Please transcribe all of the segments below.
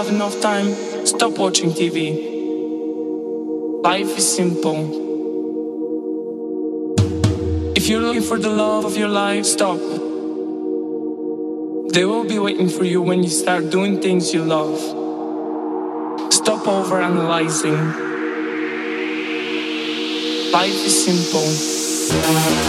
have enough time, stop watching TV. Life is simple. If you're looking for the love of your life, stop. They will be waiting for you when you start doing things you love. Stop over analyzing. Life is simple.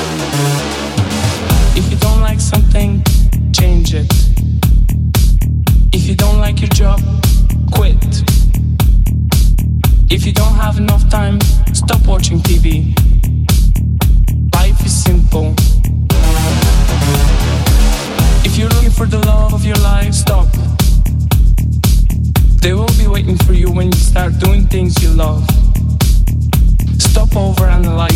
Over analyzing. Life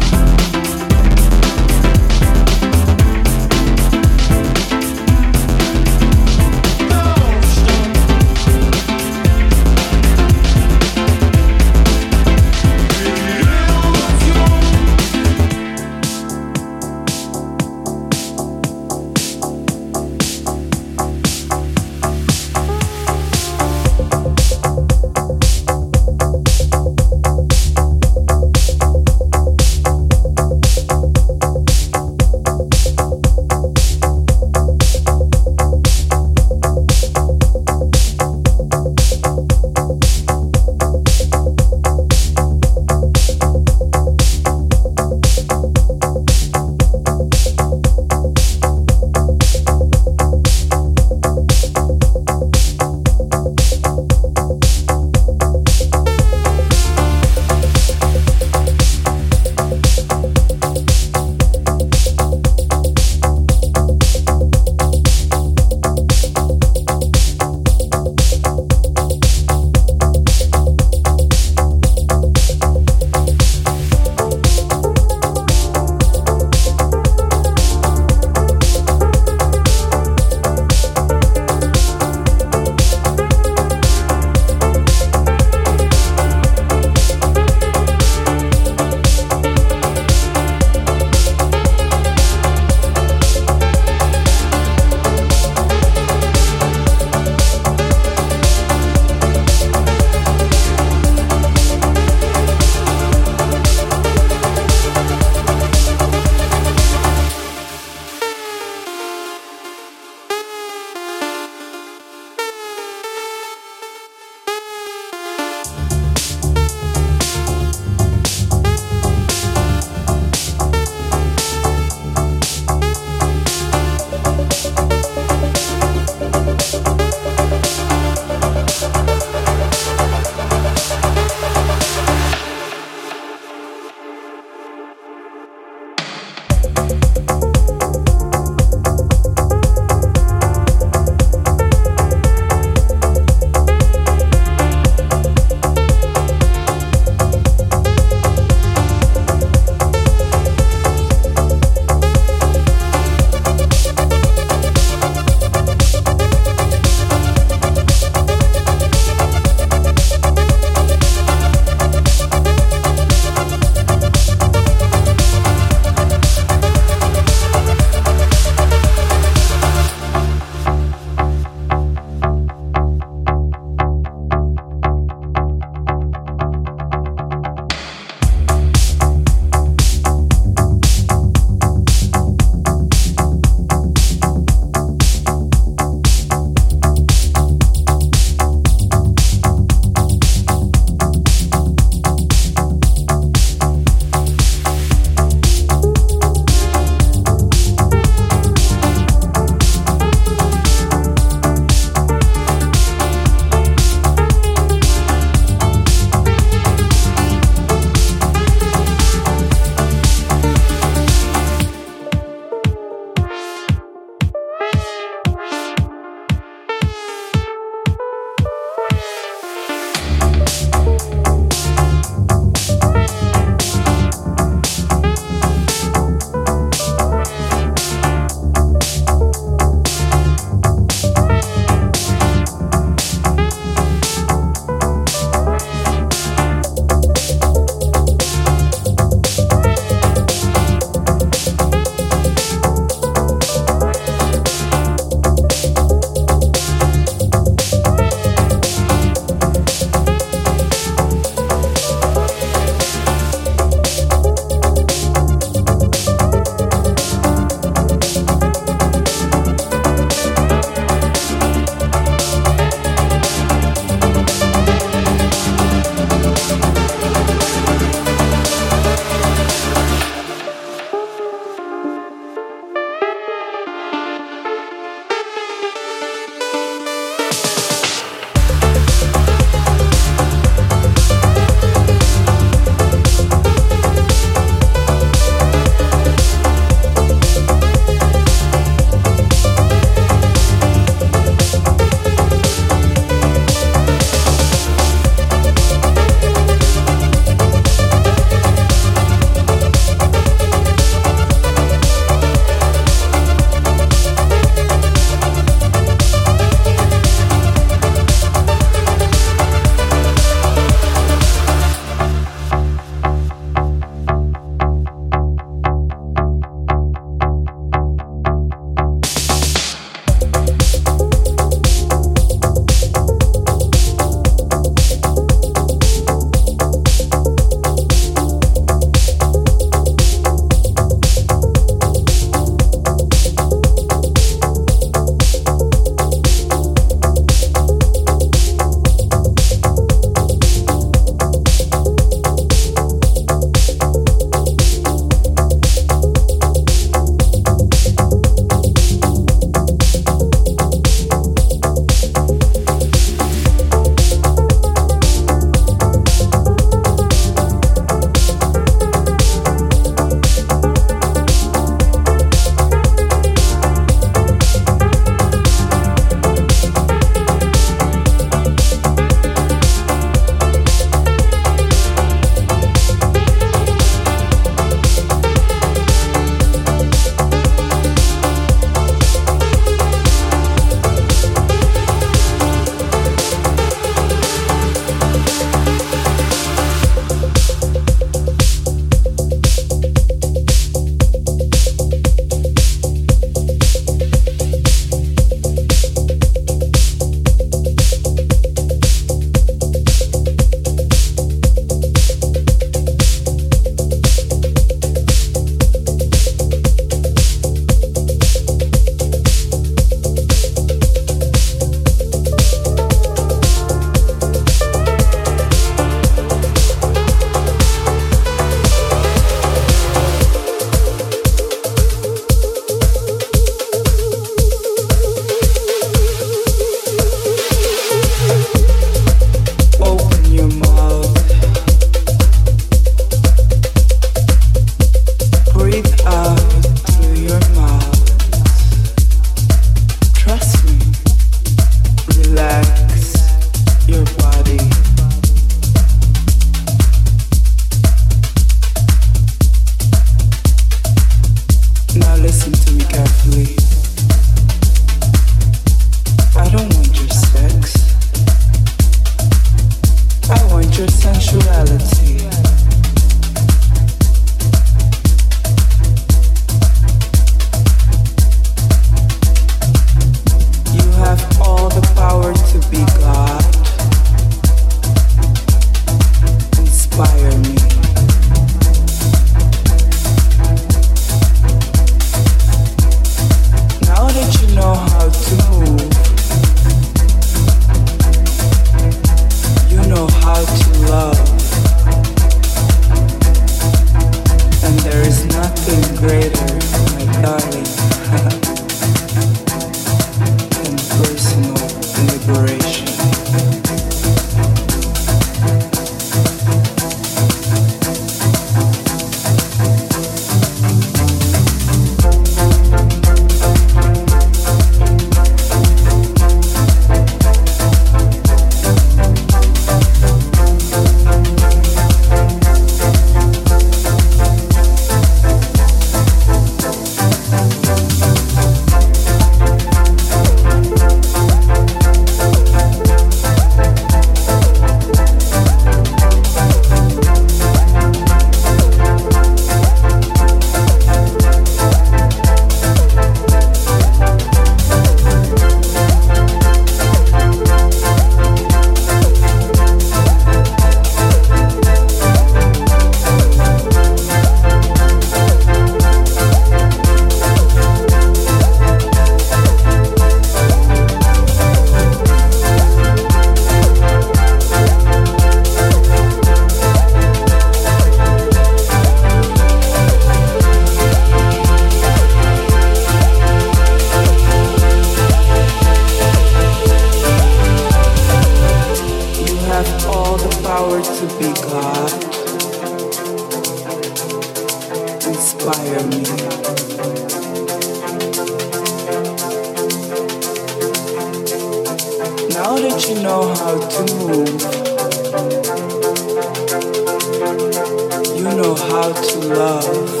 how to love.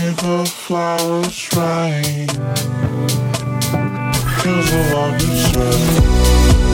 The flowers rain. Cause you said.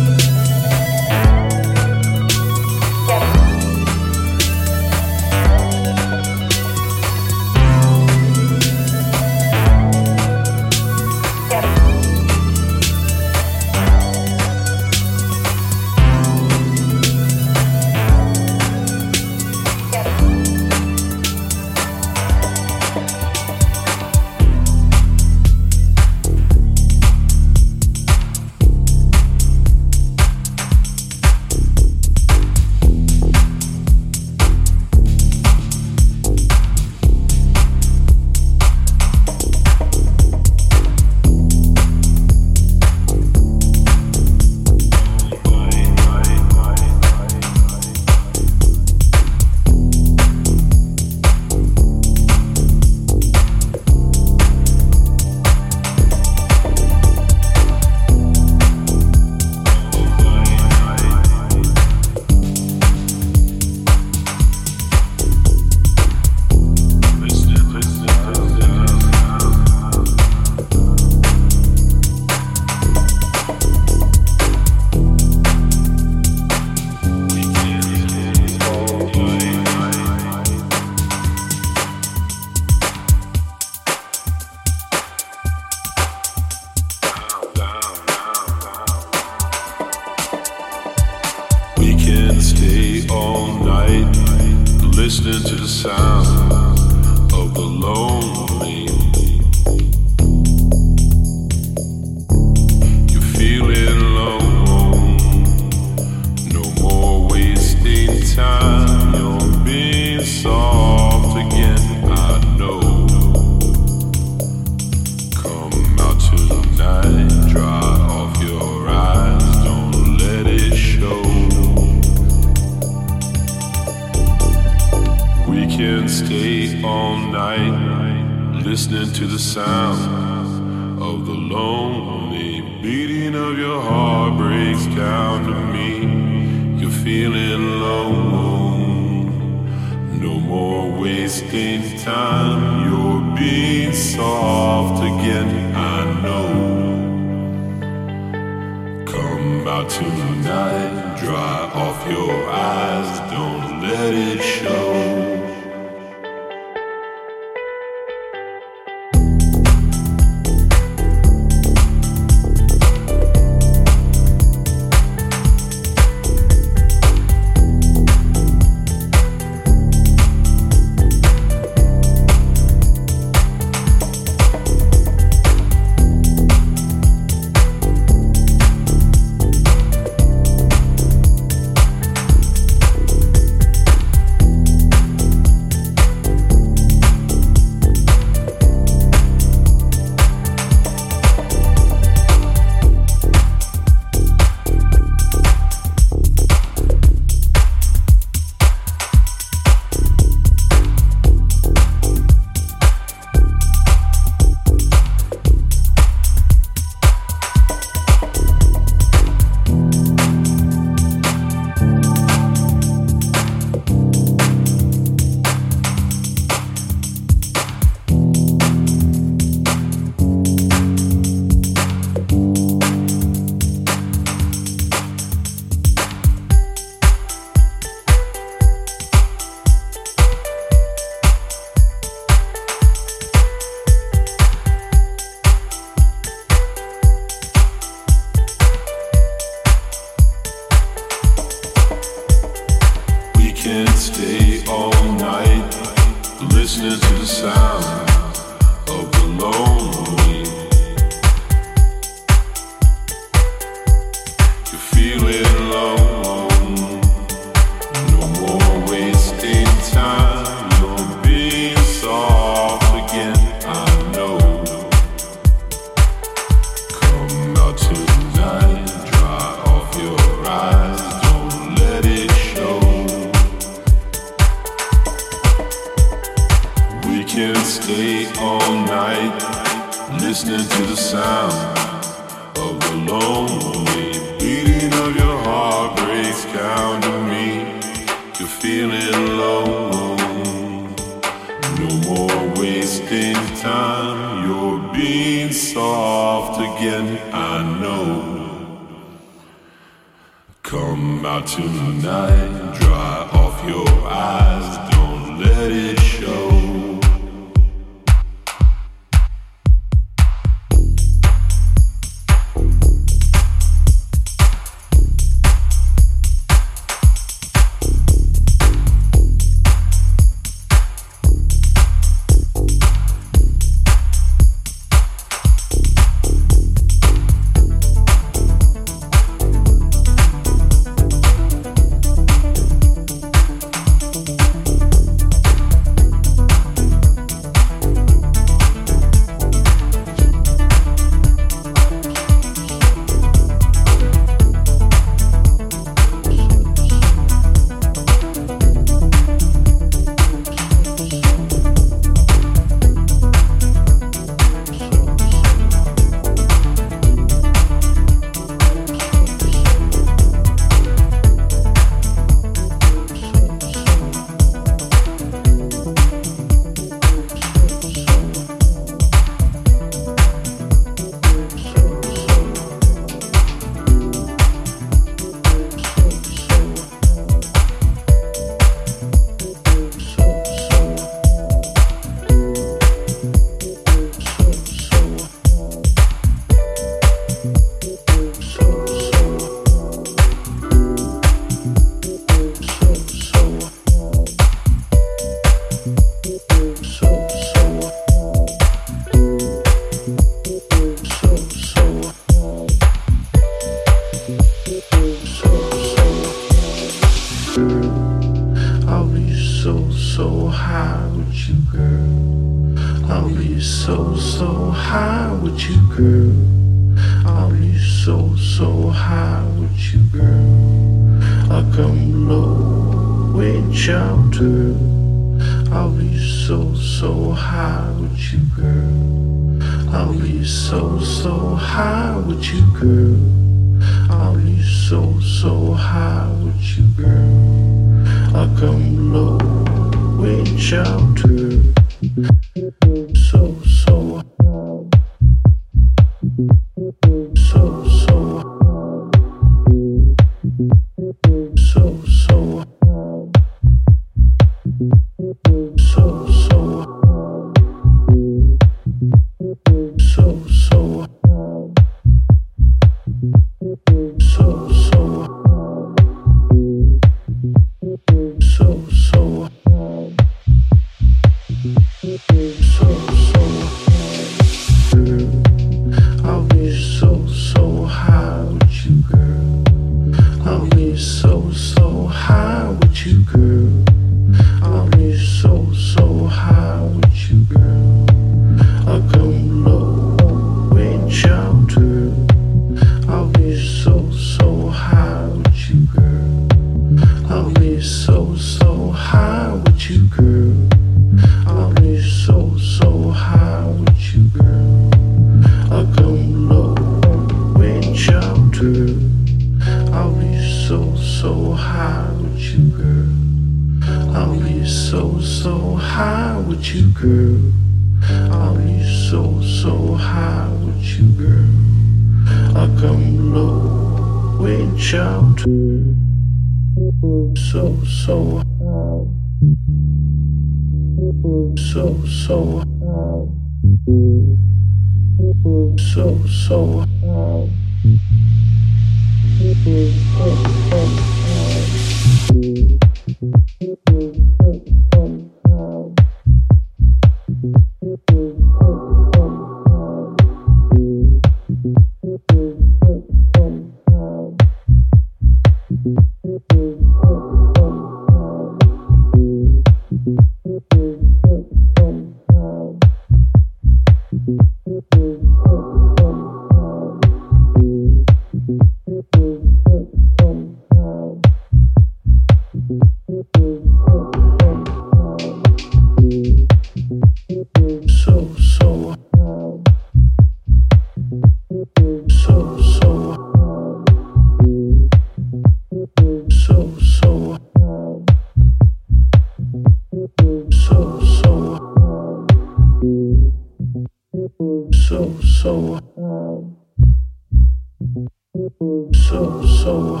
So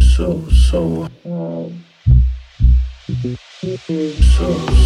so so. So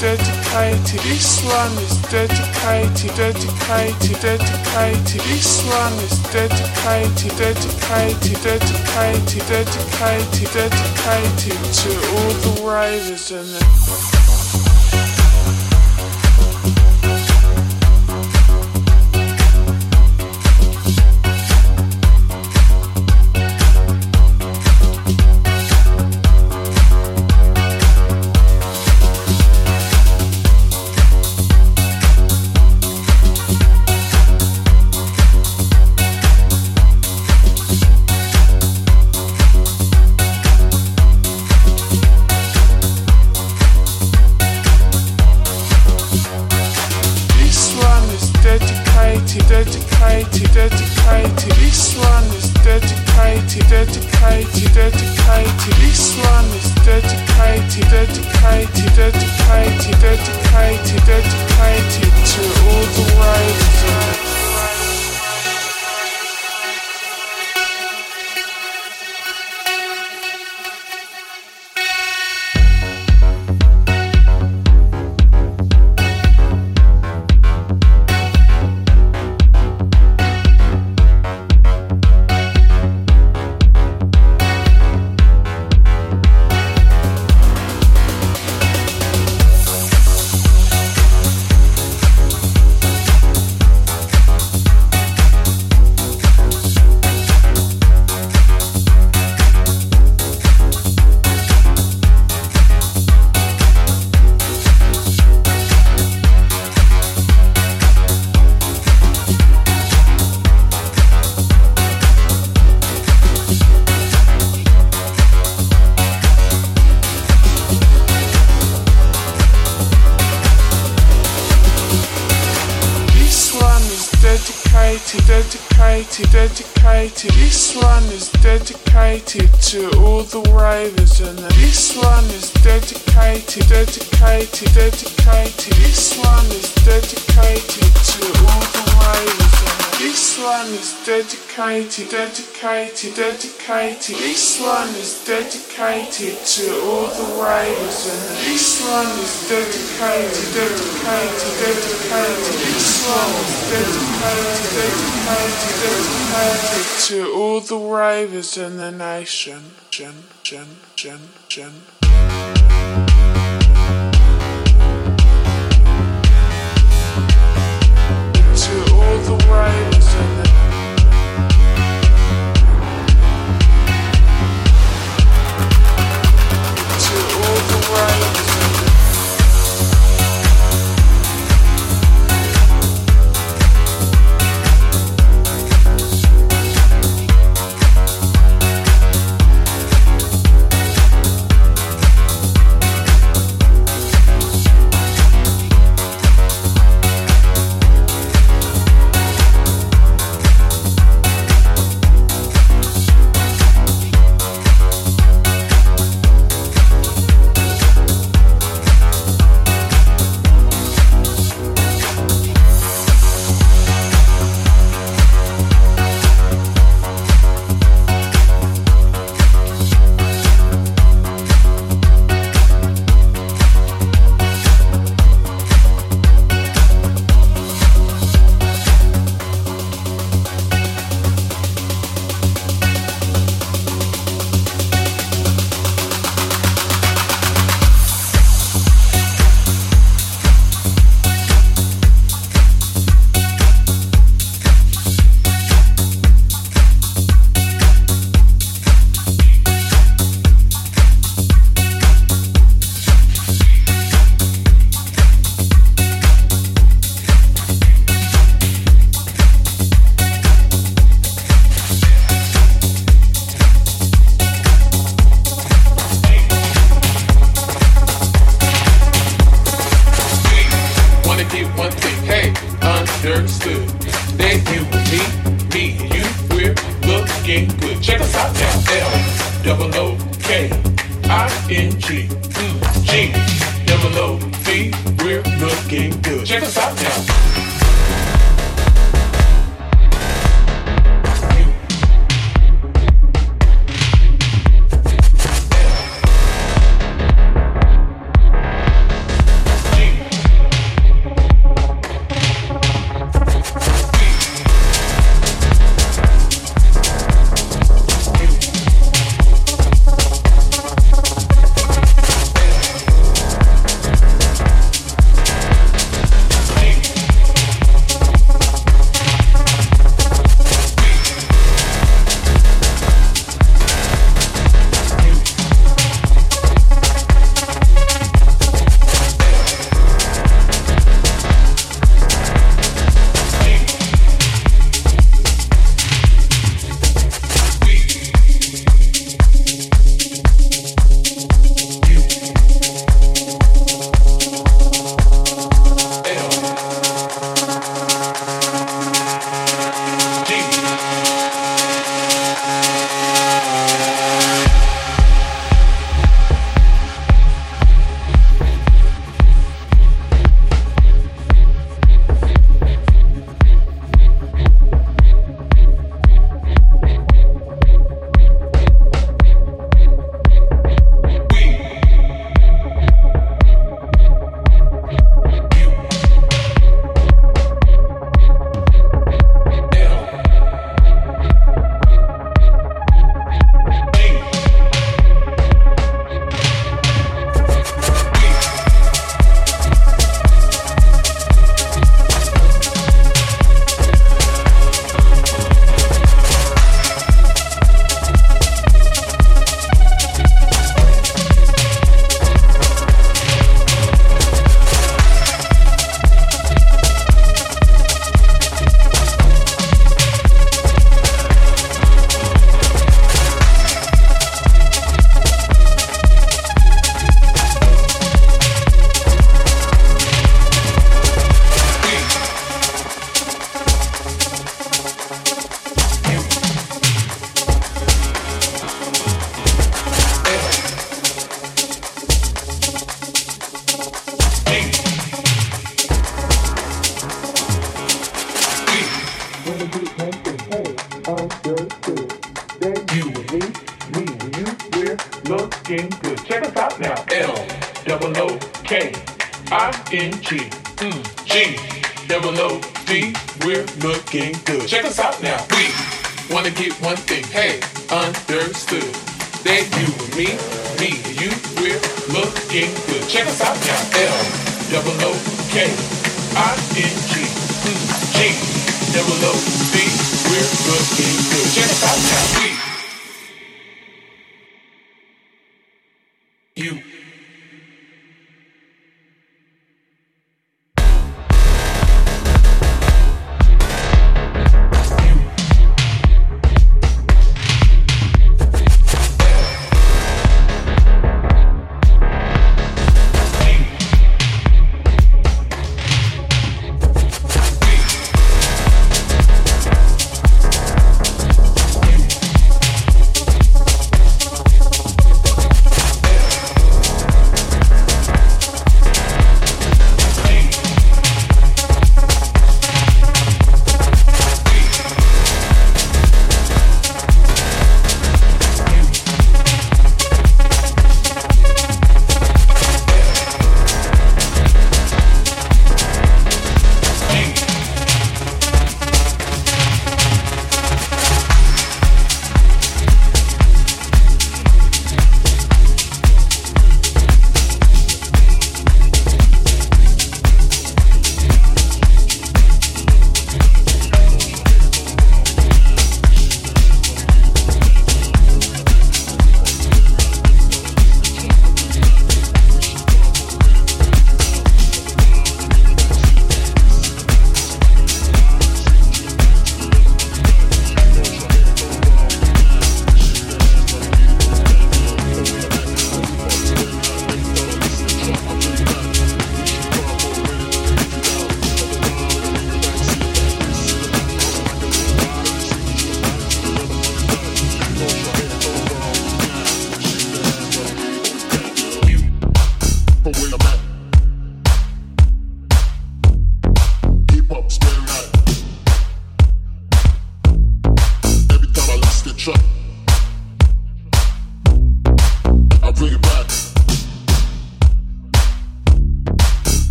dedicated. This one is dedicated, dedicated, dedicated. This one is dedicated, dedicated, dedicated, dedicated, dedicated to all the ravers and the dedicated to all the ravers, and this one is dedicated, dedicated, dedicated. This one is dedicated, dedicated, dedicated to all the ravers in the nation. Gen, gen, gen, gen.